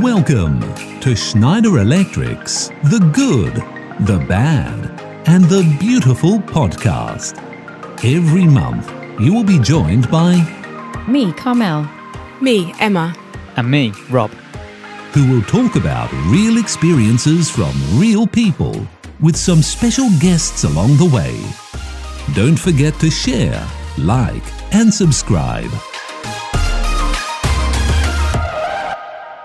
Welcome to Schneider Electric's The Good, The Bad, and The Beautiful podcast. Every month, you will be joined by Me, Carmel. Me, Emma. And me, Rob. who will talk about real experiences from real people with some special guests along the way. Don't forget to share, like, and subscribe.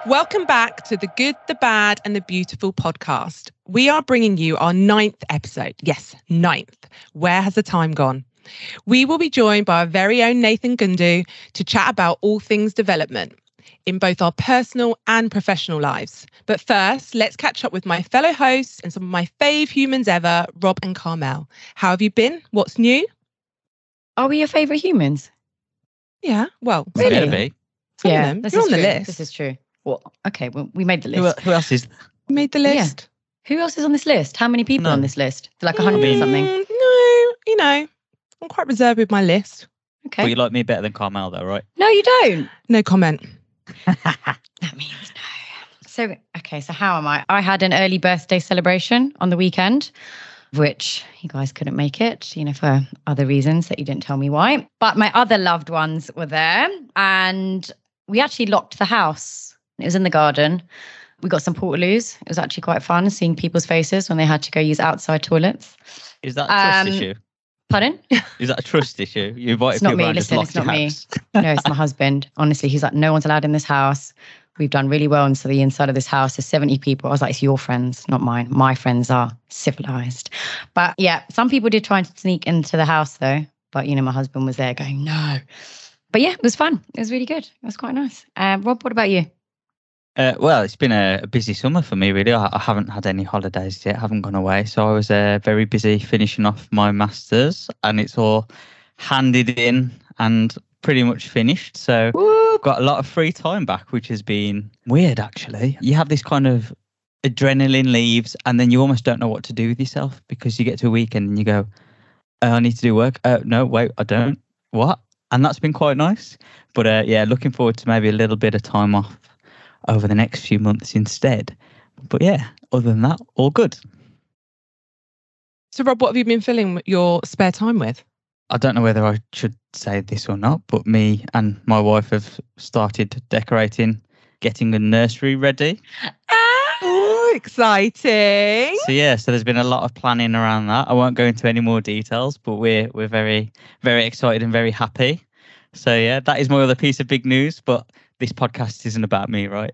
Welcome back to the Good, the Bad, and the Beautiful podcast. We are bringing you our ninth episode. Yes, ninth. Where has the time gone? We will be joined by our very own Nathan Gundu to chat about all things development in both our personal and professional lives. But first, let's catch up with my fellow hosts and some of my fave humans ever, Rob and Carmel. How have you been? What's new? Are we your favourite humans? Yeah, well, Really? Better be. some of yeah, them. this You're is on the true. list. This is true. Well, okay, well, we made the list. who else is? Made the Yeah. list. Who else is on this list? How many people are on this list? Like a hundred or something. Mm, no, you know, I'm quite reserved with my list. Okay. Well, you like me better than Carmel, though, right? no, you don't. No comment. That means no. So, okay, so how am I? I had an early birthday celebration on the weekend, which you guys couldn't make it, you know, for other reasons that you didn't tell me why. But my other loved ones were there and we actually locked the house. It was in the garden. We got some portaloos. It was actually quite fun seeing people's faces when they had to go use outside toilets. Is that a trust Um, issue? Pardon? Is that a trust issue? You invited It's not people me, listen, it's not me. no, it's my husband. Honestly, he's like, no one's allowed in this house. We've done really well into the inside of this house. There's 70 people. I was like, it's your friends, not mine. My friends are civilized. But yeah, some people did try and sneak into the house though. But you know, my husband was there going, no. But yeah, it was fun. It was really good. It was quite nice. Um, Rob, what about you? Uh, well, it's been a, a busy summer for me, really. I, I haven't had any holidays yet, haven't gone away. So I was uh, very busy finishing off my masters, and it's all handed in and pretty much finished. So Woo! got a lot of free time back, which has been weird actually. You have this kind of adrenaline leaves, and then you almost don't know what to do with yourself because you get to a weekend and you go, oh, I need to do work. Uh, no, wait, I don't. What? And that's been quite nice. But uh, yeah, looking forward to maybe a little bit of time off over the next few months instead. But yeah, other than that, all good. So, Rob, what have you been filling your spare time with? I don't know whether I should say this or not, but me and my wife have started decorating, getting a nursery ready. Oh, exciting. So yeah, so there's been a lot of planning around that. I won't go into any more details, but we're we're very very excited and very happy. So yeah, that is my other piece of big news. But this podcast isn't about me, right?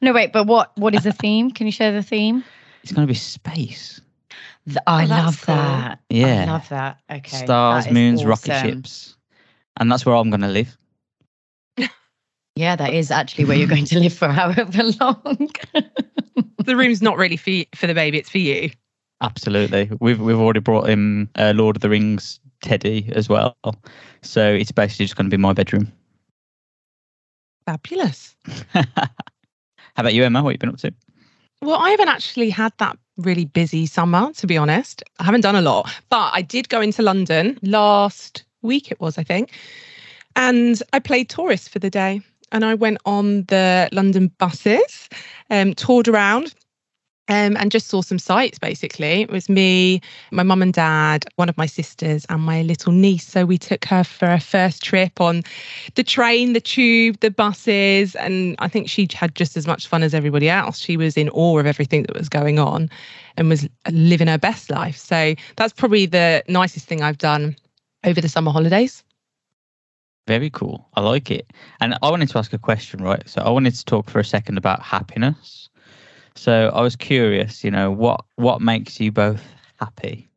No, wait, but what? What is the theme? Can you share the theme? It's going to be space, Th- I Oh, that's love cool. that. I Yeah. love that. Okay. stars, that is moons, rocket ships, and that's where I'm going to live. Yeah, that is actually where you're going to live for however long. The room's not really for, y- for the baby, it's for you. Absolutely, we've we've already brought in uh, Lord of the Rings Teddy as well, so it's basically just going to be my bedroom. Fabulous. How about you, Emma? What have you been up to? Well, I haven't actually had that really busy summer, to be honest. I haven't done a lot, but I did go into London last week, it was, I think. And I played tourist for the day. And I went on the London buses, um, toured around. Um, and just saw some sights basically. It was me, my mum and dad, one of my sisters, and my little niece. So we took her for her first trip on the train, the tube, the buses. And I think she had just as much fun as everybody else. She was in awe of everything that was going on and was living her best life. So that's probably the nicest thing I've done over the summer holidays. Very cool. I like it. And I wanted to ask a question, right? So I wanted to talk for a second about happiness. So I was curious, you know, what what makes you both happy?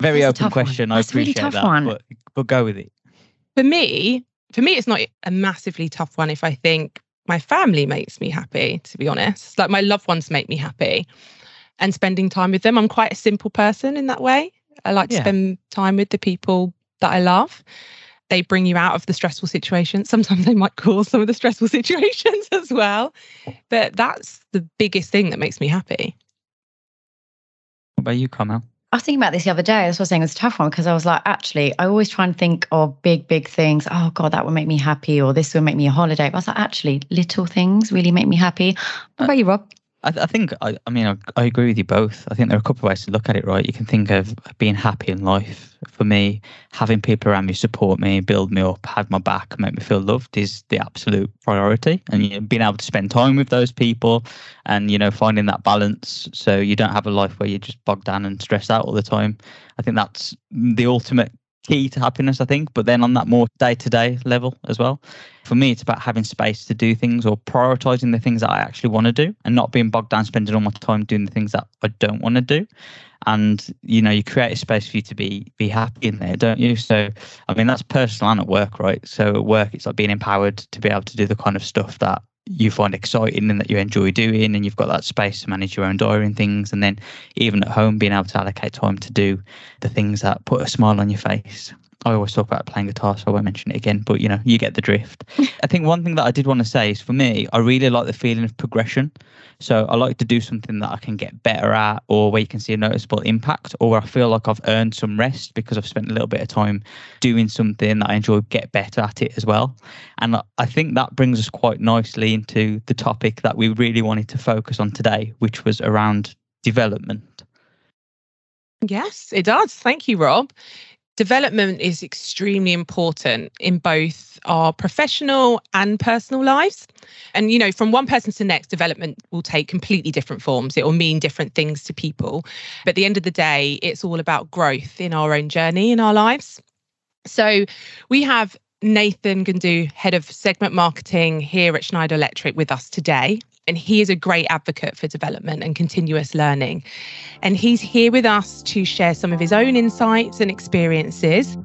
Very That's open tough one. question. I That's really appreciate tough that, one. but but go with it. For me, for me, it's not a massively tough one if I think my family makes me happy, to be honest. Like my loved ones make me happy. And spending time with them. I'm quite a simple person in that way. I like to Yeah. spend time with the people that I love. They bring you out of the stressful situations. Sometimes they might cause some of the stressful situations as well. But that's the biggest thing that makes me happy. What about you, Carmel? I was thinking about this the other day. That's what I was saying. It's a tough one because I was like, actually, I always try and think of big, big things. Oh God, that would make me happy, or this would make me a holiday. But I was like, actually, little things really make me happy. What about you, Rob? I, I think I, I mean I, I agree with you both. I think there are a couple of ways to look at it. Right, you can think of being happy in life. For me, having people around me support me, build me up, have my back, make me feel loved is the absolute priority. And you know, being able to spend time with those people, and you know finding that balance, so you don't have a life where you're just bogged down and stressed out all the time. I think that's the ultimate key to happiness, I think. But then on that more day to day level as well, for me, it's about having space to do things or prioritizing the things that I actually want to do and not being bogged down, spending all my time doing the things that I don't want to do. And you know, you create a space for you to be be happy in there, don't you? So, I mean, that's personal and at work, right? So at work, it's like being empowered to be able to do the kind of stuff that you find exciting and that you enjoy doing and you've got that space to manage your own diary and things. And then even at home being able to allocate time to do the things that put a smile on your face I always talk about playing guitar, so I won't mention it again, but you know, you get the drift. I think one thing that I did want to say is for me, I really like the feeling of progression. So I like to do something that I can get better at or where you can see a noticeable impact or where I feel like I've earned some rest because I've spent a little bit of time doing something that I enjoy, get better at it as well. And I think that brings us quite nicely into the topic that we really wanted to focus on today, which was around development. Yes, it does. Thank you, Rob development is extremely important in both our professional and personal lives. And, you know, from one person to the next, development will take completely different forms. It will mean different things to people. But at the end of the day, it's all about growth in our own journey in our lives. So we have Nathan Gundu, head of segment marketing here at Schneider Electric, with us today and he is a great advocate for development and continuous learning. And he's here with us to share some of his own insights and experiences.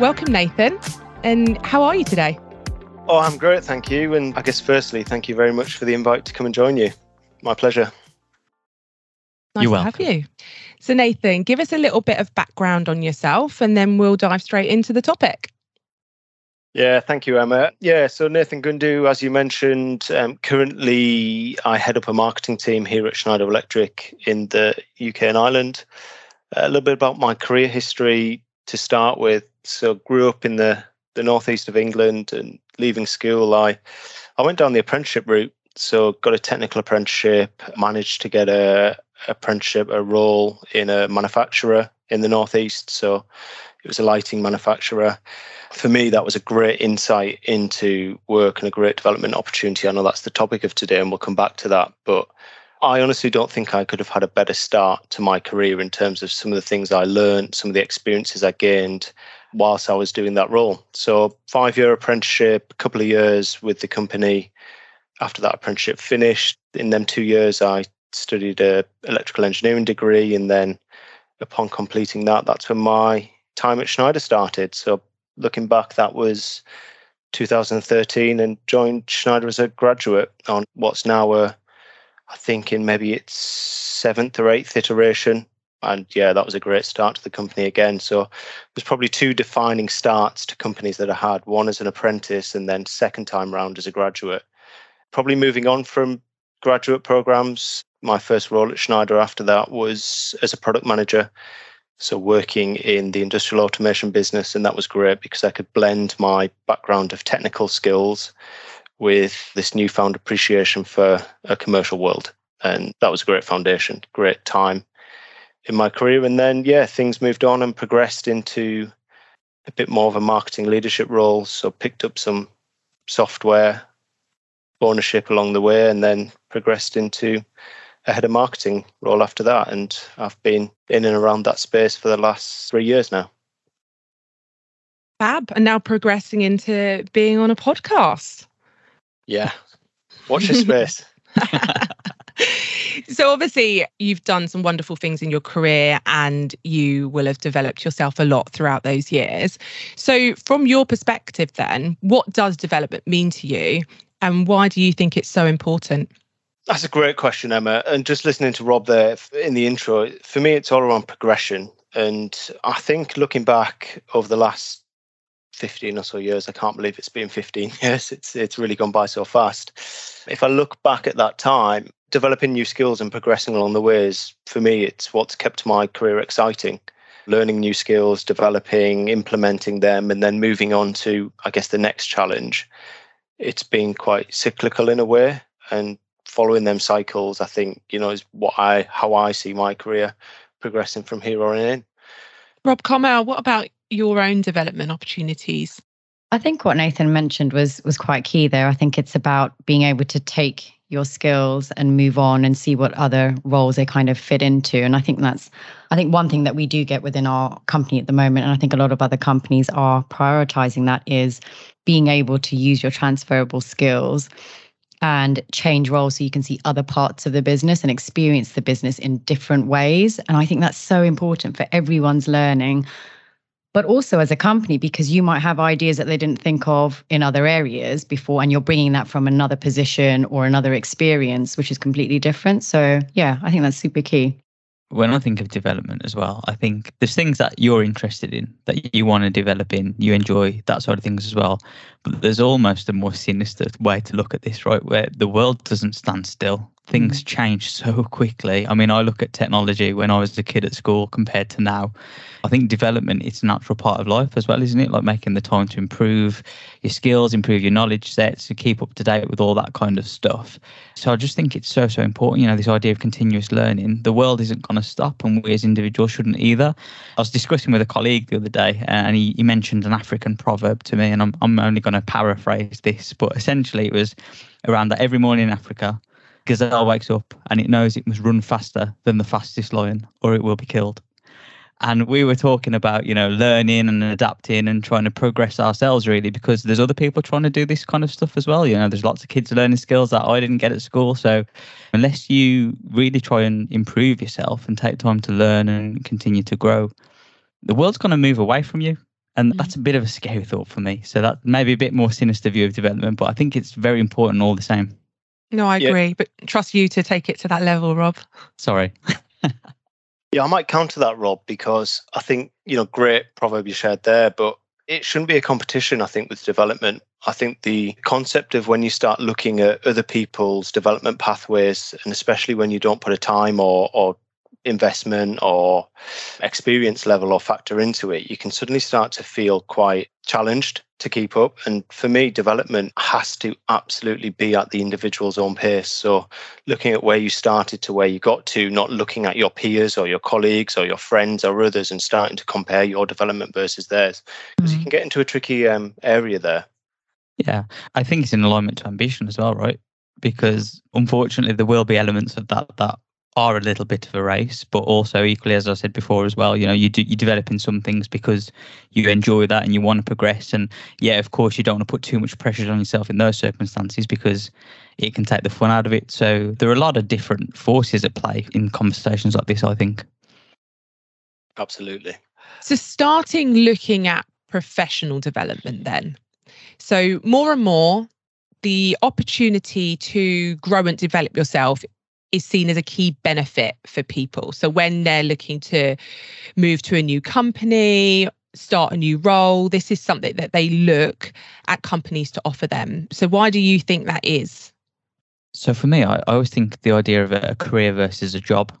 Welcome, Nathan. And how are you today? Oh, I'm great, thank you. And I guess, firstly, thank you very much for the invite to come and join you. My pleasure. Nice You're to welcome. have you. So, Nathan, give us a little bit of background on yourself and then we'll dive straight into the topic. Yeah, thank you, Emma. Yeah, so Nathan Gundu, as you mentioned, um, currently I head up a marketing team here at Schneider Electric in the UK and Ireland. A little bit about my career history to start with. So, grew up in the the northeast of England, and leaving school, I I went down the apprenticeship route. So, got a technical apprenticeship, managed to get a apprenticeship, a role in a manufacturer in the northeast. So, it was a lighting manufacturer for me, that was a great insight into work and a great development opportunity. I know that's the topic of today, and we'll come back to that. But I honestly don't think I could have had a better start to my career in terms of some of the things I learned, some of the experiences I gained whilst I was doing that role. So, five year apprenticeship, a couple of years with the company. After that apprenticeship finished, in them two years, I studied a electrical engineering degree, and then upon completing that, that's when my time at Schneider started. So looking back, that was 2013 and joined Schneider as a graduate on what's now a, I think in maybe its seventh or eighth iteration. And yeah, that was a great start to the company again. So there's probably two defining starts to companies that I had one as an apprentice and then second time round as a graduate. Probably moving on from graduate programs, my first role at Schneider after that was as a product manager so working in the industrial automation business and that was great because i could blend my background of technical skills with this newfound appreciation for a commercial world. And that was a great foundation great time in my career. And then yeah things moved on and progressed into a bit more of a marketing leadership role. So picked up some software ownership along the way and then progressed into a head of marketing role after that. And I've been in and around that space for the last three years now. Fab. And now progressing into being on a podcast. Yeah. Watch this space. so obviously you've done some wonderful things in your career and you will have developed yourself a lot throughout those years. So from your perspective then, what does development mean to you and why do you think it's so important? That's a great question, Emma. And just listening to Rob there in the intro, for me, it's all around progression. And I think looking back over the last 15 or so years. I can't believe it's been 15 years. It's it's really gone by so fast. If I look back at that time, developing new skills and progressing along the way is for me it's what's kept my career exciting. Learning new skills, developing, implementing them, and then moving on to I guess the next challenge. It's been quite cyclical in a way, and following them cycles, I think you know is what I how I see my career progressing from here on in. Rob Carmel, what about your own development opportunities? I think what Nathan mentioned was was quite key there. I think it's about being able to take your skills and move on and see what other roles they kind of fit into. And I think that's I think one thing that we do get within our company at the moment, and I think a lot of other companies are prioritizing that is being able to use your transferable skills and change roles so you can see other parts of the business and experience the business in different ways. And I think that's so important for everyone's learning but also as a company because you might have ideas that they didn't think of in other areas before and you're bringing that from another position or another experience which is completely different so yeah i think that's super key when I think of development as well, I think there's things that you're interested in that you want to develop in, you enjoy that sort of things as well. But there's almost a more sinister way to look at this, right? Where the world doesn't stand still things mm. change so quickly. I mean, I look at technology when I was a kid at school compared to now. I think development is a natural part of life as well, isn't it? Like making the time to improve your skills, improve your knowledge sets, to keep up to date with all that kind of stuff. So I just think it's so, so important. You know, this idea of continuous learning. The world isn't going to stop, and we as individuals shouldn't either. I was discussing with a colleague the other day, and he, he mentioned an African proverb to me, and I'm, I'm only going to paraphrase this, but essentially it was around that every morning in Africa, gazelle wakes up and it knows it must run faster than the fastest lion or it will be killed. And we were talking about, you know, learning and adapting and trying to progress ourselves really because there's other people trying to do this kind of stuff as well. You know, there's lots of kids learning skills that I didn't get at school. So unless you really try and improve yourself and take time to learn and continue to grow, the world's going to move away from you. And mm. that's a bit of a scary thought for me. So that may be a bit more sinister view of development, but I think it's very important all the same. No, I agree, yeah. but trust you to take it to that level, Rob. Sorry. yeah, I might counter that, Rob, because I think, you know, great proverb you shared there, but it shouldn't be a competition, I think, with development. I think the concept of when you start looking at other people's development pathways, and especially when you don't put a time or, or investment or experience level or factor into it, you can suddenly start to feel quite challenged to keep up. And for me, development has to absolutely be at the individual's own pace. So looking at where you started to where you got to, not looking at your peers or your colleagues or your friends or others and starting to compare your development versus theirs, because mm-hmm. you can get into a tricky um, area there. Yeah, I think it's in alignment to ambition as well, right? Because unfortunately, there will be elements of that that are a little bit of a race, but also equally, as I said before as well, you know, you do you develop in some things because you enjoy that and you want to progress. And yeah, of course, you don't want to put too much pressure on yourself in those circumstances because it can take the fun out of it. So there are a lot of different forces at play in conversations like this. I think. Absolutely. So starting looking at professional development, then, so more and more the opportunity to grow and develop yourself is seen as a key benefit for people. So when they're looking to move to a new company, start a new role, this is something that they look at companies to offer them. So why do you think that is? So for me, I, I always think the idea of a career versus a job.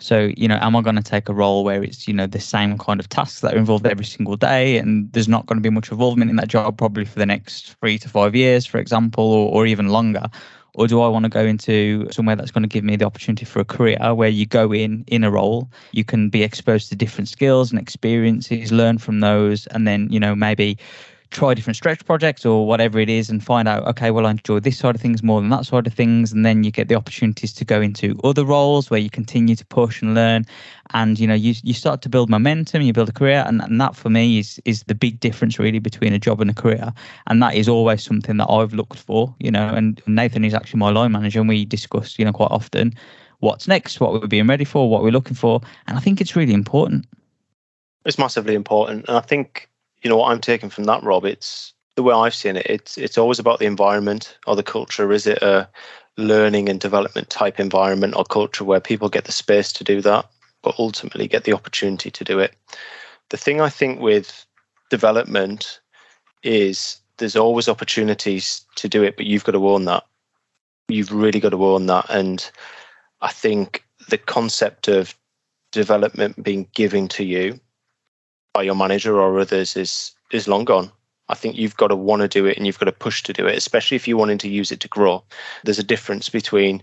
So, you know, am I going to take a role where it's, you know, the same kind of tasks that are involved every single day and there's not going to be much involvement in that job probably for the next three to five years, for example, or, or even longer? Or do I want to go into somewhere that's going to give me the opportunity for a career where you go in in a role, you can be exposed to different skills and experiences, learn from those, and then you know maybe try different stretch projects or whatever it is and find out okay well i enjoy this side of things more than that side of things. And then you get the opportunities to go into other roles where you continue to push and learn. And you know you, you start to build momentum you build a career. And, and that for me is is the big difference really between a job and a career. And that is always something that i've looked for you know and nathan is actually my line manager and we discuss you know quite often what's next what we're being ready for what we're looking for. And i think it's really important. It's massively important. And i think you know what I'm taking from that, Rob. It's the way I've seen it. It's it's always about the environment or the culture. Is it a learning and development type environment or culture where people get the space to do that, but ultimately get the opportunity to do it? The thing I think with development is there's always opportunities to do it, but you've got to own that. You've really got to own that. And I think the concept of development being given to you by your manager or others is is long gone. I think you've got to want to do it and you've got to push to do it, especially if you're wanting to use it to grow. There's a difference between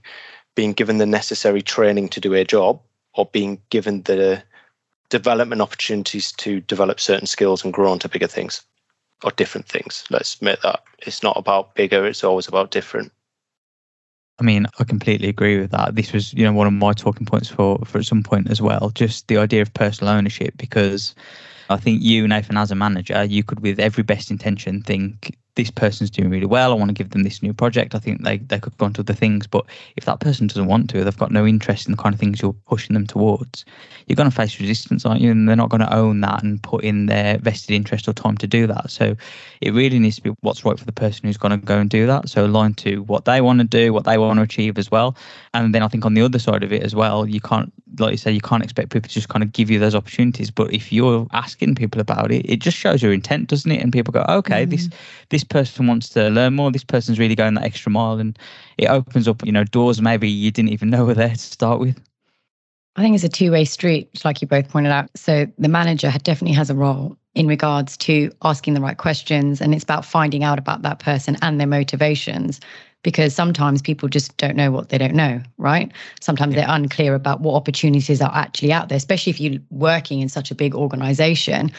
being given the necessary training to do a job or being given the development opportunities to develop certain skills and grow into bigger things or different things. Let's admit that it's not about bigger, it's always about different. I mean, I completely agree with that. This was, you know, one of my talking points for for at some point as well. Just the idea of personal ownership, because I think you, Nathan, as a manager, you could, with every best intention, think this person's doing really well. I want to give them this new project. I think they, they could go on to other things. But if that person doesn't want to, they've got no interest in the kind of things you're pushing them towards, you're going to face resistance, aren't you? And they're not going to own that and put in their vested interest or time to do that. So it really needs to be what's right for the person who's going to go and do that. So align to what they want to do, what they want to achieve as well. And then I think on the other side of it as well, you can't, like you say, you can't expect people to just kind of give you those opportunities. But if you're asking people about it, it just shows your intent, doesn't it? And people go, okay, mm. this this person wants to learn more. This person's really going that extra mile, and it opens up, you know, doors maybe you didn't even know were there to start with. I think it's a two-way street, like you both pointed out. So the manager definitely has a role in regards to asking the right questions, and it's about finding out about that person and their motivations. Because sometimes people just don't know what they don't know, right? Sometimes yeah. they're unclear about what opportunities are actually out there, especially if you're working in such a big organization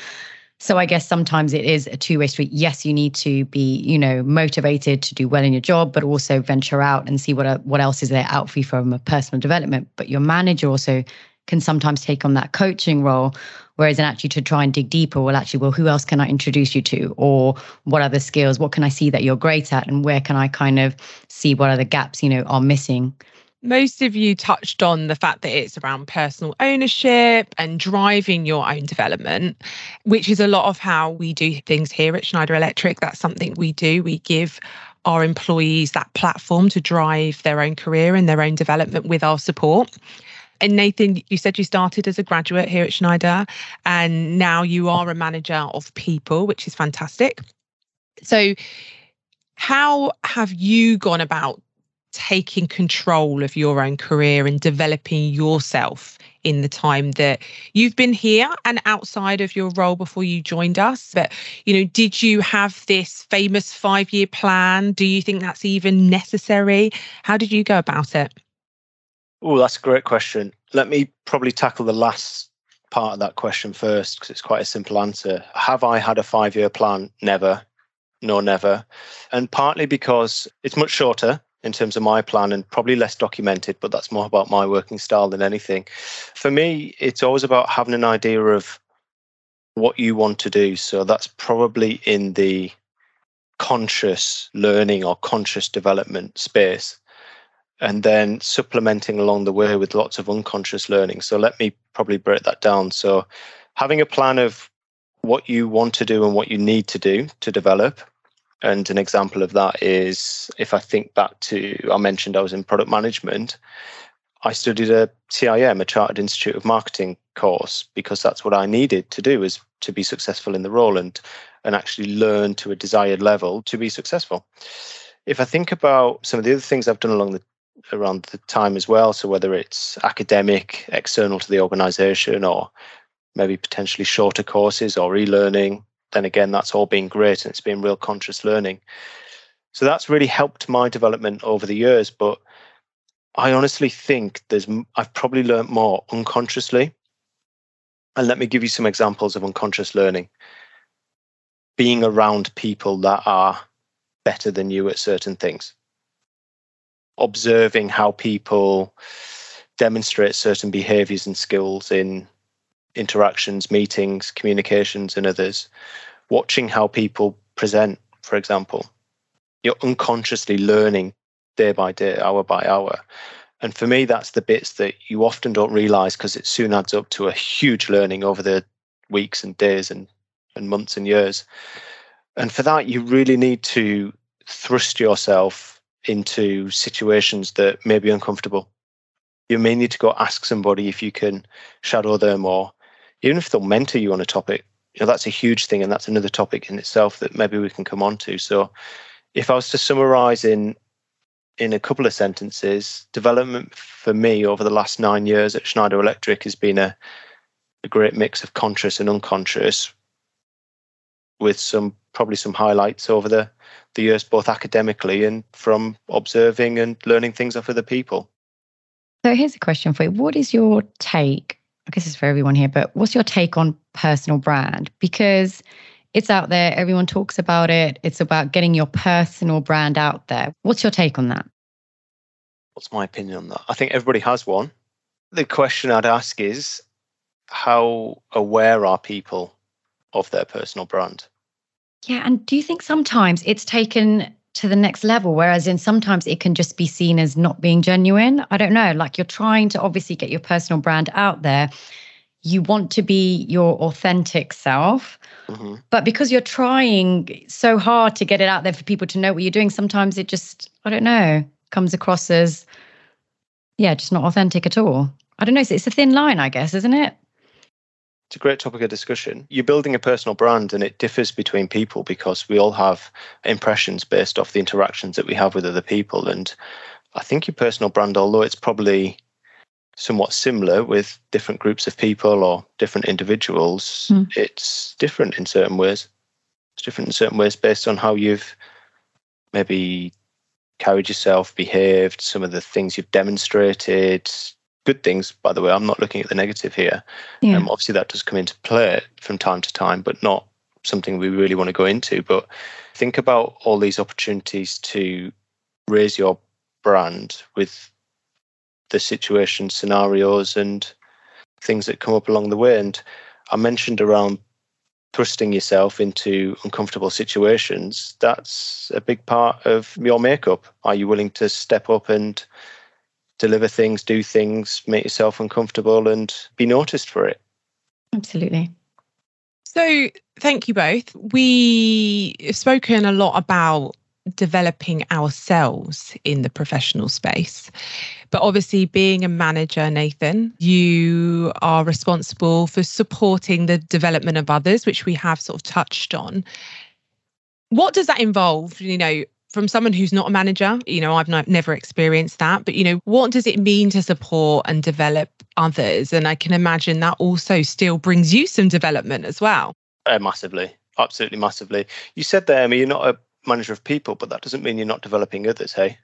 so I guess sometimes it is a two-way street. Yes, you need to be, you know, motivated to do well in your job, but also venture out and see what what else is there out for you from a personal development. But your manager also can sometimes take on that coaching role, whereas in actually to try and dig deeper, well, actually, well, who else can I introduce you to, or what other skills? What can I see that you're great at, and where can I kind of see what other gaps, you know, are missing? Most of you touched on the fact that it's around personal ownership and driving your own development, which is a lot of how we do things here at Schneider Electric. That's something we do. We give our employees that platform to drive their own career and their own development with our support. And Nathan, you said you started as a graduate here at Schneider, and now you are a manager of people, which is fantastic. So, how have you gone about taking control of your own career and developing yourself in the time that you've been here and outside of your role before you joined us. But you know did you have this famous 5 year plan? Do you think that's even necessary? How did you go about it? Oh that's a great question. Let me probably tackle the last part of that question first because it's quite a simple answer. Have i had a 5 year plan? Never. No never. And partly because it's much shorter in terms of my plan and probably less documented, but that's more about my working style than anything. For me, it's always about having an idea of what you want to do. So that's probably in the conscious learning or conscious development space. And then supplementing along the way with lots of unconscious learning. So let me probably break that down. So having a plan of what you want to do and what you need to do to develop and an example of that is if I think back to, I mentioned I was in product management. I studied a CIM, a Chartered Institute of Marketing course, because that's what I needed to do is to be successful in the role and and actually learn to a desired level to be successful. If I think about some of the other things I've done along the around the time as well, so whether it's academic, external to the organization, or maybe potentially shorter courses or e-learning, then again, that's all been great and it's been real conscious learning. So that's really helped my development over the years. But I honestly think there's I've probably learned more unconsciously. And let me give you some examples of unconscious learning. Being around people that are better than you at certain things. Observing how people demonstrate certain behaviors and skills in interactions, meetings, communications, and others, watching how people present, for example, you're unconsciously learning day by day, hour by hour. And for me, that's the bits that you often don't realize because it soon adds up to a huge learning over the weeks and days and, and months and years. And for that, you really need to thrust yourself into situations that may be uncomfortable. You may need to go ask somebody if you can shadow them or even if they'll mentor you on a topic, you know that's a huge thing and that's another topic in itself that maybe we can come on to. So if i was to summarize in in a couple of sentences development for me over the last nine years at schneider electric has been a, a great mix of conscious and unconscious with some probably some highlights over the the years both academically and from observing and learning things off other people. So here's a question for you. What is your take I guess it's for everyone here, but what's your take on personal brand? Because it's out there, everyone talks about it. It's about getting your personal brand out there. What's your take on that? What's my opinion on that? I think everybody has one. The question I'd ask is how aware are people of their personal brand? Yeah. And do you think sometimes it's taken to the next level whereas in sometimes it can just be seen as not being genuine. I don't know like you're trying to obviously get your personal brand out there. You want to be your authentic self. Mm-hmm. but because you're trying so hard to get it out there for people to know what you're doing sometimes it just i don't know comes across as yeah just not authentic at all. I don't know it's a thin line i guess isn't it it's a great topic of discussion. You're building a personal brand and it differs between people because we all have impressions based off the interactions that we have with other people. And I think your personal brand, although it's probably somewhat similar with different groups of people or different individuals, mm. it's different in certain ways. It's different in certain ways based on how you've maybe carried yourself, behaved, some of the things you've demonstrated, good things, by the way. I'm not looking at the negative here. Yeah. Um, obviously, that does come into play from time to time, but not something we really want to go into. But think about all these opportunities to raise your brand with the situation, scenarios, and things that come up along the way. And I mentioned around thrusting yourself into uncomfortable situations. That's a big part of your makeup. Are you willing to step up and deliver things, do things, make yourself uncomfortable, and be noticed for it. Absolutely. So, thank you both. We have spoken a lot about developing ourselves in the professional space. But obviously, being a manager, Nathan, you are responsible for supporting the development of others, which we have sort of touched on. What does that involve? You know, from someone who's not a manager, you know, I've not, never experienced that, but you know, what does it mean to support and develop others? And I can imagine that also still brings you some development as well. Uh, massively, absolutely massively. You said there, I mean, you're not a manager of people, but that doesn't mean you're not developing others, hey?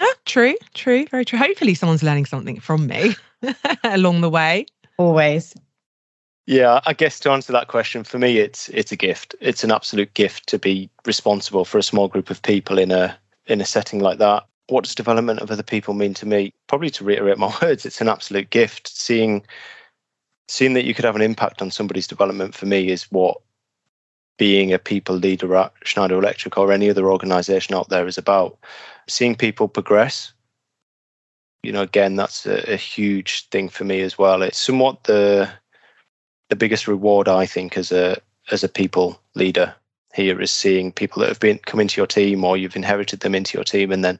Ah, true, true, very true. Hopefully, someone's learning something from me along the way. Always. Yeah, I guess to answer that question, for me, it's it's a gift. It's an absolute gift to be responsible for a small group of people in a in a setting like that. What does development of other people mean to me? Probably to reiterate my words, it's an absolute gift. Seeing seeing that you could have an impact on somebody's development for me is what being a people leader at Schneider Electric or any other organization out there is about. Seeing people progress. You know, again, that's a, a huge thing for me as well. It's somewhat the the biggest reward I think as a as a people leader here is seeing people that have been come into your team or you've inherited them into your team and then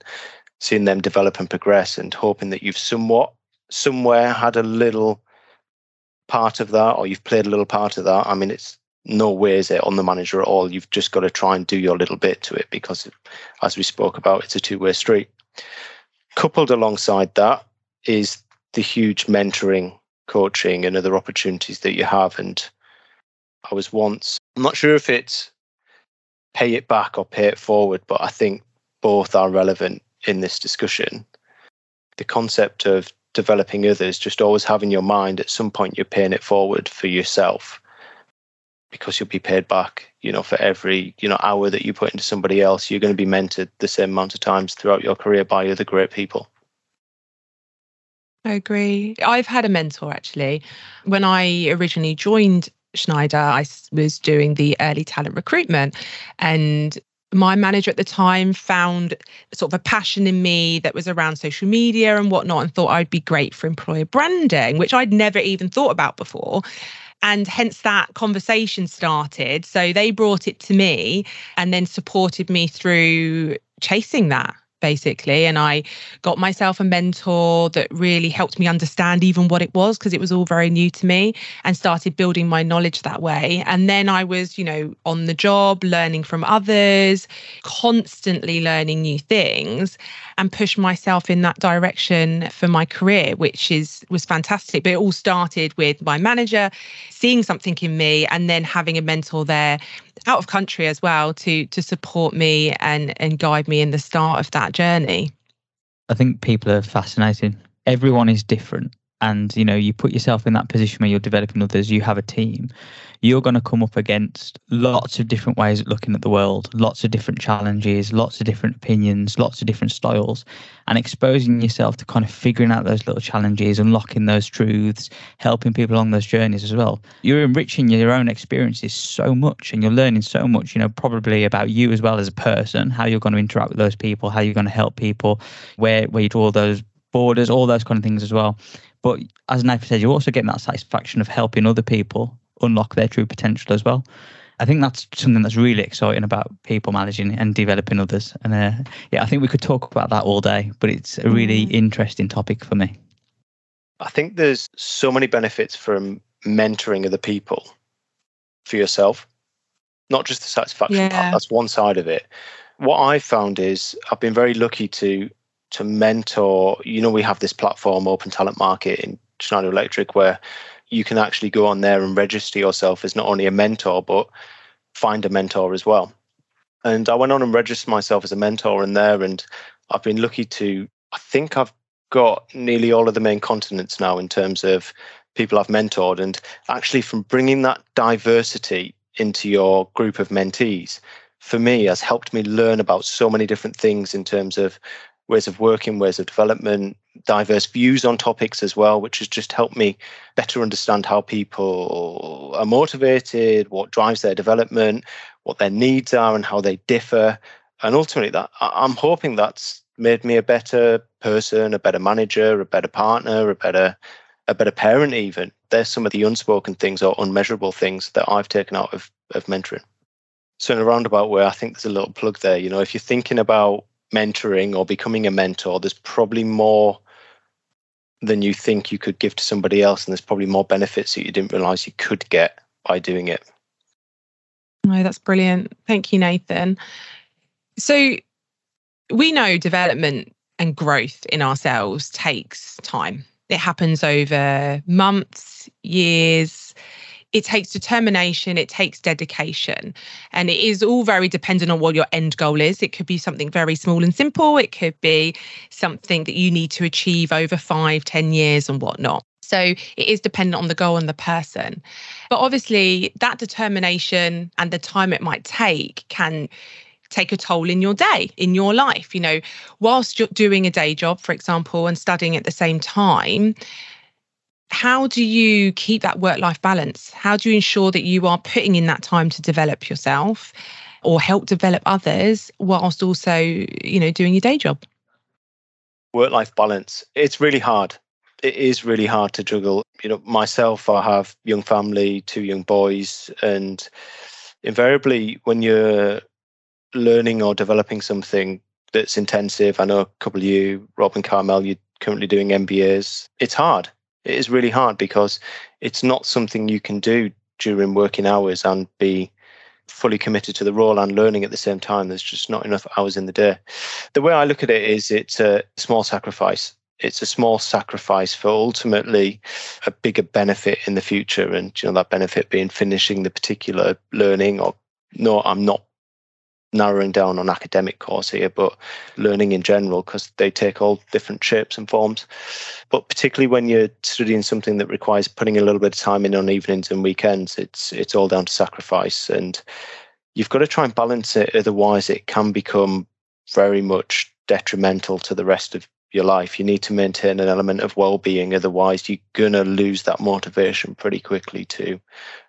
seeing them develop and progress and hoping that you've somewhat somewhere had a little part of that or you've played a little part of that. I mean it's no way is it on the manager at all. You've just got to try and do your little bit to it because as we spoke about, it's a two-way street. Coupled alongside that is the huge mentoring coaching and other opportunities that you have. And I was once, I'm not sure if it's pay it back or pay it forward, but I think both are relevant in this discussion. The concept of developing others, just always having your mind at some point you're paying it forward for yourself because you'll be paid back, you know, for every, you know, hour that you put into somebody else, you're going to be mentored the same amount of times throughout your career by other great people. I agree. I've had a mentor actually. When I originally joined Schneider, I was doing the early talent recruitment and my manager at the time found sort of a passion in me that was around social media and whatnot and thought I'd be great for employer branding, which I'd never even thought about before. And hence that conversation started. So they brought it to me and then supported me through chasing that basically. And I got myself a mentor that really helped me understand even what it was because it was all very new to me and started building my knowledge that way. And then I was, you know, on the job, learning from others, constantly learning new things and pushed myself in that direction for my career, which is was fantastic. But it all started with my manager seeing something in me and then having a mentor there out of country as well to to support me and and guide me in the start of that journey. I think people are fascinating. Everyone is different and you know you put yourself in that position where you're developing others you have a team you're going to come up against lots of different ways of looking at the world lots of different challenges lots of different opinions lots of different styles and exposing yourself to kind of figuring out those little challenges unlocking those truths helping people along those journeys as well you're enriching your own experiences so much and you're learning so much you know probably about you as well as a person how you're going to interact with those people how you're going to help people where where you draw those borders all those kind of things as well but as Nathan said, you're also getting that satisfaction of helping other people unlock their true potential as well. I think that's something that's really exciting about people managing and developing others. And uh, yeah, I think we could talk about that all day, but it's a really mm. interesting topic for me. I think there's so many benefits from mentoring other people for yourself, not just the satisfaction yeah. part. That's one side of it. What I've found is I've been very lucky to to mentor. You know, we have this platform, Open Talent Market in Schneider Electric, where you can actually go on there and register yourself as not only a mentor, but find a mentor as well. And I went on and registered myself as a mentor in there, and I've been lucky to, I think I've got nearly all of the main continents now in terms of people I've mentored. And actually, from bringing that diversity into your group of mentees, for me, has helped me learn about so many different things in terms of ways of working, ways of development, diverse views on topics as well, which has just helped me better understand how people are motivated, what drives their development, what their needs are, and how they differ. And ultimately, that I'm hoping that's made me a better person, a better manager, a better partner, a better a better parent. Even there's some of the unspoken things or unmeasurable things that I've taken out of of mentoring. So in a roundabout way, I think there's a little plug there. You know, if you're thinking about mentoring or becoming a mentor, there's probably more than you think you could give to somebody else. And there's probably more benefits that you didn't realize you could get by doing it. No, that's brilliant. Thank you, Nathan. So we know development and growth in ourselves takes time. It happens over months, years, it takes determination, it takes dedication. And it is all very dependent on what your end goal is. It could be something very small and simple, it could be something that you need to achieve over five, ten years and whatnot. So it is dependent on the goal and the person. But obviously, that determination and the time it might take can take a toll in your day, in your life. You know, whilst you're doing a day job, for example, and studying at the same time, how do you keep that work life balance? How do you ensure that you are putting in that time to develop yourself or help develop others whilst also, you know, doing your day job? Work life balance. It's really hard. It is really hard to juggle. You know, myself, I have young family, two young boys, and invariably when you're learning or developing something that's intensive, I know a couple of you, Rob and Carmel, you're currently doing MBAs. It's hard it is really hard because it's not something you can do during working hours and be fully committed to the role and learning at the same time. There's just not enough hours in the day. The way I look at it is it's a small sacrifice. It's a small sacrifice for ultimately a bigger benefit in the future. And you know, that benefit being finishing the particular learning or no, I'm not narrowing down on academic course here, but learning in general because they take all different shapes and forms. But particularly when you're studying something that requires putting a little bit of time in on evenings and weekends, it's it's all down to sacrifice, and you've got to try and balance it. Otherwise, it can become very much detrimental to the rest of your life. You need to maintain an element of well-being. Otherwise, you're gonna lose that motivation pretty quickly to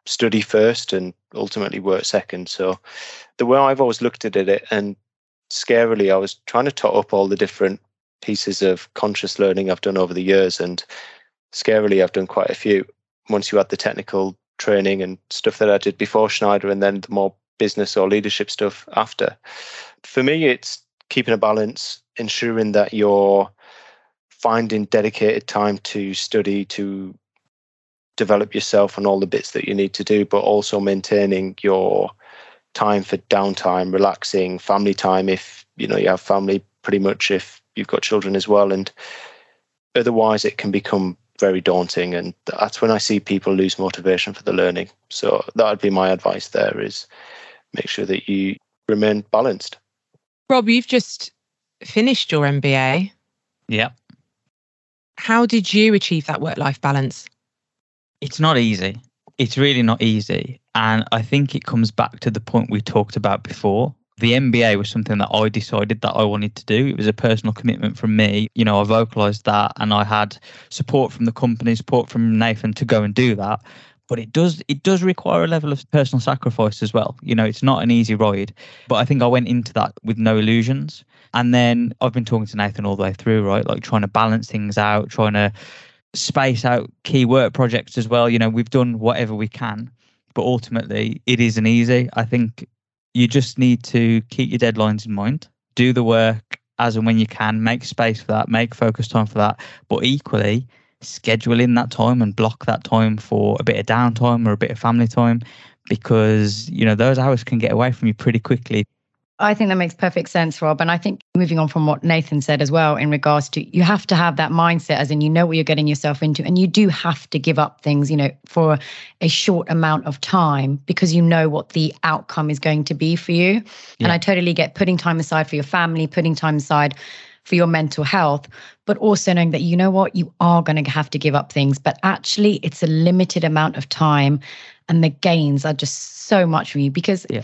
study first and ultimately work second. So, the way I've always looked at it, and scarily, I was trying to tot up all the different pieces of conscious learning I've done over the years, and scarily, I've done quite a few. Once you add the technical training and stuff that I did before Schneider, and then the more business or leadership stuff after. For me, it's keeping a balance, ensuring that you're finding dedicated time to study, to develop yourself and all the bits that you need to do, but also maintaining your time for downtime, relaxing, family time if you know you have family pretty much if you've got children as well. And otherwise it can become very daunting and that's when I see people lose motivation for the learning. So that would be my advice there is make sure that you remain balanced. Rob, you've just finished your MBA. Yeah. How did you achieve that work life balance? It's not easy. It's really not easy. And I think it comes back to the point we talked about before. The MBA was something that I decided that I wanted to do. It was a personal commitment from me. You know, I vocalized that and I had support from the company, support from Nathan to go and do that. But it does it does require a level of personal sacrifice as well. You know, it's not an easy ride. But I think I went into that with no illusions. And then I've been talking to Nathan all the way through, right? Like trying to balance things out, trying to space out key work projects as well. You know, we've done whatever we can, but ultimately it isn't easy. I think you just need to keep your deadlines in mind, do the work as and when you can, make space for that, make focus time for that, but equally schedule in that time and block that time for a bit of downtime or a bit of family time because you know those hours can get away from you pretty quickly I think that makes perfect sense, Rob. And I think moving on from what Nathan said as well, in regards to you have to have that mindset, as in you know what you're getting yourself into, and you do have to give up things, you know, for a short amount of time because you know what the outcome is going to be for you. Yeah. And I totally get putting time aside for your family, putting time aside for your mental health, but also knowing that you know what, you are going to have to give up things, but actually it's a limited amount of time and the gains are just so much for you because. Yeah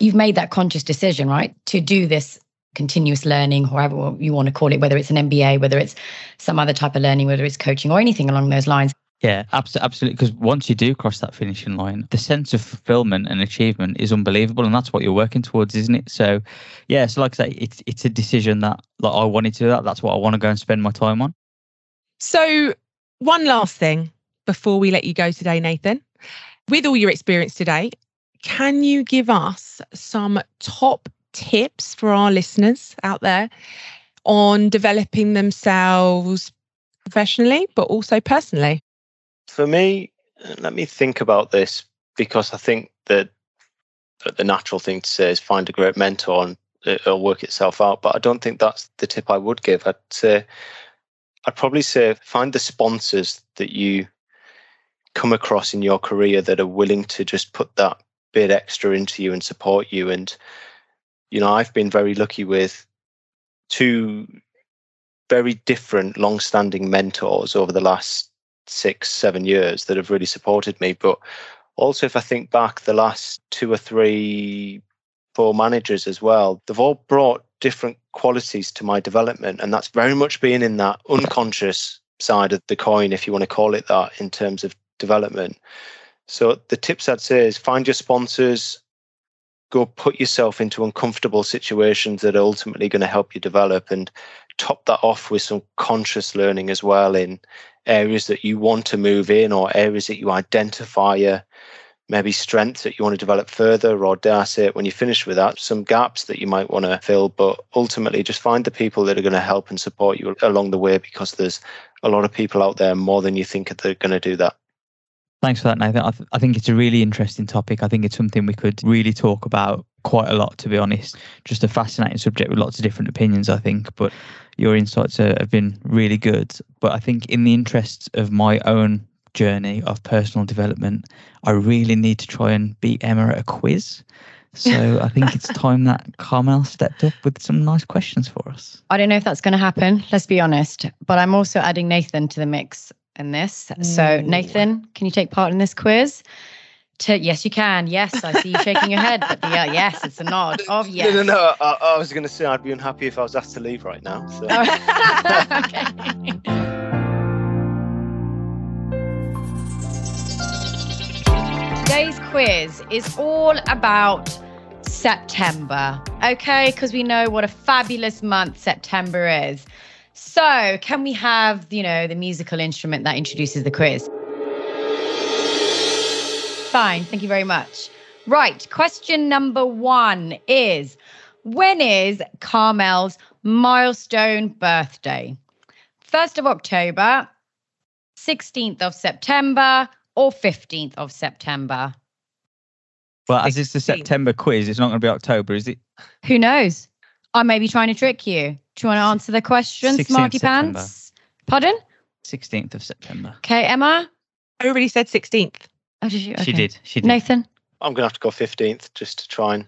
you've made that conscious decision, right, to do this continuous learning, however you want to call it, whether it's an MBA, whether it's some other type of learning, whether it's coaching or anything along those lines. Yeah, absolutely. Because once you do cross that finishing line, the sense of fulfillment and achievement is unbelievable, and that's what you're working towards, isn't it? So, yeah. So, like I say, it's it's a decision that like I wanted to do that. That's what I want to go and spend my time on. So, one last thing before we let you go today, Nathan. With all your experience today, can you give us some top tips for our listeners out there on developing themselves professionally, but also personally? For me, let me think about this because I think that, that the natural thing to say is find a great mentor and uh, it'll work itself out. But I don't think that's the tip I would give. I'd say, I'd probably say find the sponsors that you come across in your career that are willing to just put that bit extra into you and support you. And, you know, I've been very lucky with two very different long standing mentors over the last six, seven years that have really supported me. But also, if I think back the last two or three, four managers as well, they've all brought different qualities to my development. And that's very much been in that unconscious side of the coin, if you want to call it that, in terms of development. So the tips I'd say is find your sponsors, go put yourself into uncomfortable situations that are ultimately going to help you develop and top that off with some conscious learning as well in areas that you want to move in or areas that you identify a maybe strengths that you want to develop further or dare I say it when you finish with that some gaps that you might want to fill. But ultimately just find the people that are going to help and support you along the way because there's a lot of people out there more than you think that are going to do that Thanks for that, Nathan. I, th- I think it's a really interesting topic. I think it's something we could really talk about quite a lot, to be honest. Just a fascinating subject with lots of different opinions, I think. But your insights are, have been really good. But I think, in the interests of my own journey of personal development, I really need to try and beat Emma at a quiz. So I think it's time that Carmel stepped up with some nice questions for us. I don't know if that's going to happen, let's be honest. But I'm also adding Nathan to the mix in this. So, Nathan, can you take part in this quiz? To, yes, you can. Yes, I see you shaking your head, but the, uh, yes, it's a nod of yes. No, no, no. I, I was going to say I'd be unhappy if I was asked to leave right now. So. okay. Today's quiz is all about September, okay? Because we know what a fabulous month September is. So, can we have, you know, the musical instrument that introduces the quiz? Fine. Thank you very much. Right. Question number one is when is Carmel's milestone birthday? 1st of October, 16th of September, or 15th of September? Well, as it's the September quiz, it's not going to be October, is it? Who knows? I may be trying to trick you. Do you want to answer the question, 16th Smarty Pants? Pardon? 16th of September. Okay, Emma? I already said 16th. Oh, did you? She did. She did. Nathan? I'm going to have to go 15th just to try and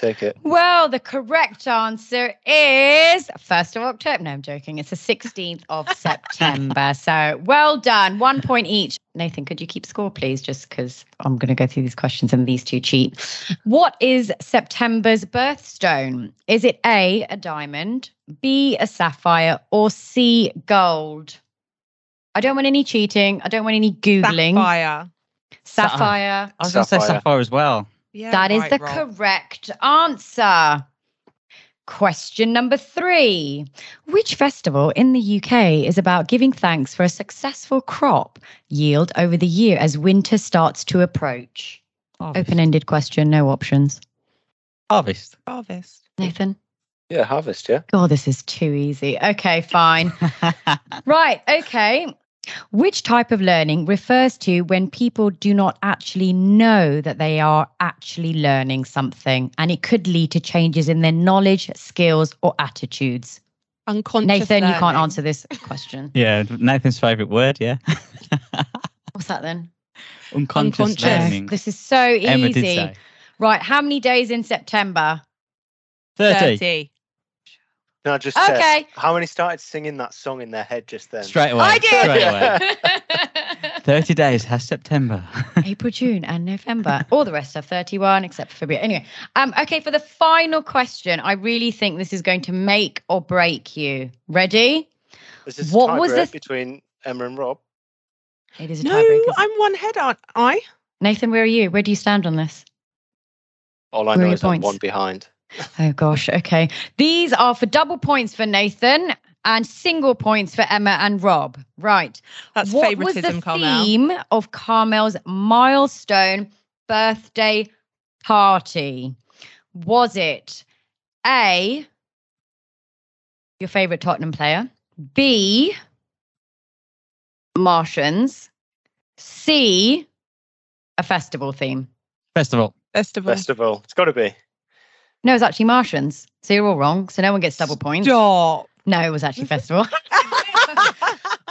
take it. Well, the correct answer is 1st of October. No, I'm joking. It's the 16th of September. So well done. One point each. Nathan, could you keep score, please? Just because I'm going to go through these questions and these two cheat. What is September's birthstone? Is it A, a diamond, B, a sapphire, or C, gold? I don't want any cheating. I don't want any Googling. Sapphire. Sapphire. I was going to say Sapphire. Sapphire as well. Yeah, That is right, the Rob. correct answer. Question number three. Which festival in the UK is about giving thanks for a successful crop yield over the year as winter starts to approach? Open ended question, no options. Harvest. Harvest. Nathan? Yeah, harvest, yeah. Oh, this is too easy. Okay, fine. right, okay. Which type of learning refers to when people do not actually know that they are actually learning something and it could lead to changes in their knowledge, skills, or attitudes? Unconscious. Nathan, you can't answer this question. yeah, Nathan's favourite word, yeah. What's that then? Unconscious, Unconscious. learning. This is so Emma did easy. say. Right, how many days in September? 30. 30. Can I just Okay. check how many started singing that song in their head just then? Straight away. I did. Straight away. 30 days has September. April, June, and November. All the rest are 31, except for February. Anyway, um, okay, for the final question, I really think this is going to make or break you. Ready? Is this What a was tiebreak the- between Emma and Rob? It is a No, tiebreaker. I'm one head, aren't I? Nathan, where are you? Where do you stand on this? All I Where know your is I'm one behind. Oh gosh, okay. These are for double points for Nathan and single points for Emma and Rob. Right. That's what favoritism, was the Carmel. theme of Carmel's milestone birthday party? Was it A, your favorite Tottenham player, B, Martians, C, a festival theme? Festival. Festival. Festival. It's got to be. No, it was actually Martians. So you're all wrong. So no one gets double points. Stop. No, it was actually festival.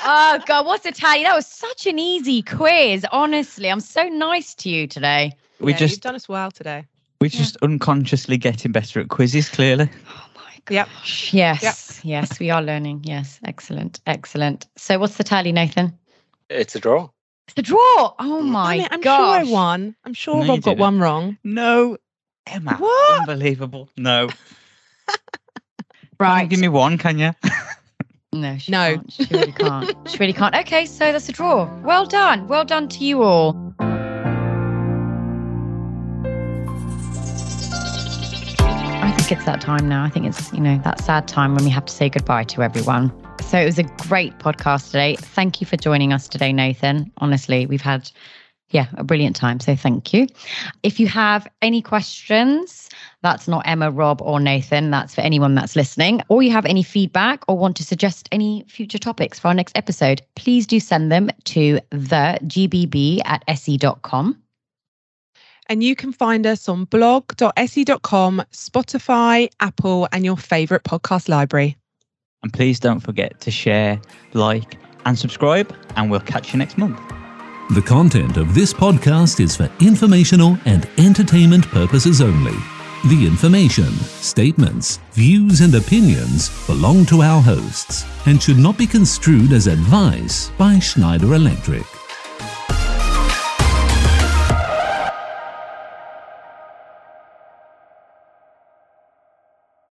oh God, what's Italian? That was such an easy quiz. Honestly, I'm so nice to you today. We Yeah, you've just done us well today. we're just unconsciously getting better at quizzes, clearly. Oh my Yep. gosh. Yes, yes, we are learning. Yes, excellent, excellent. So what's the tally, Nathan? It's a draw. It's a draw. Oh my Damn it, I'm gosh. sure I won. I'm sure No, Rob got one wrong. No. Emma. What? Unbelievable. No. Right. Give me one, can you? No, she No. can't. She really can't. she really can't. Okay, so that's a draw. Well done. Well done to you all. I think it's that time now. I think it's, you know, that sad time when we have to say goodbye to everyone. So it was a great podcast today. Thank you for joining us today, Nathan. Honestly, we've had, yeah, a brilliant time. So thank you. If you have any questions, that's not Emma, Rob, or Nathan. That's for anyone that's listening. Or you have any feedback or want to suggest any future topics for our next episode, please do send them to the gbb at se.com. And you can find us on blog.se.com, Spotify, Apple, and your favorite podcast library. And please don't forget to share, like, and subscribe. And we'll catch you next month. The content of this podcast is for informational and entertainment purposes only. The information, statements, views, and opinions belong to our hosts and should not be construed as advice by Schneider Electric.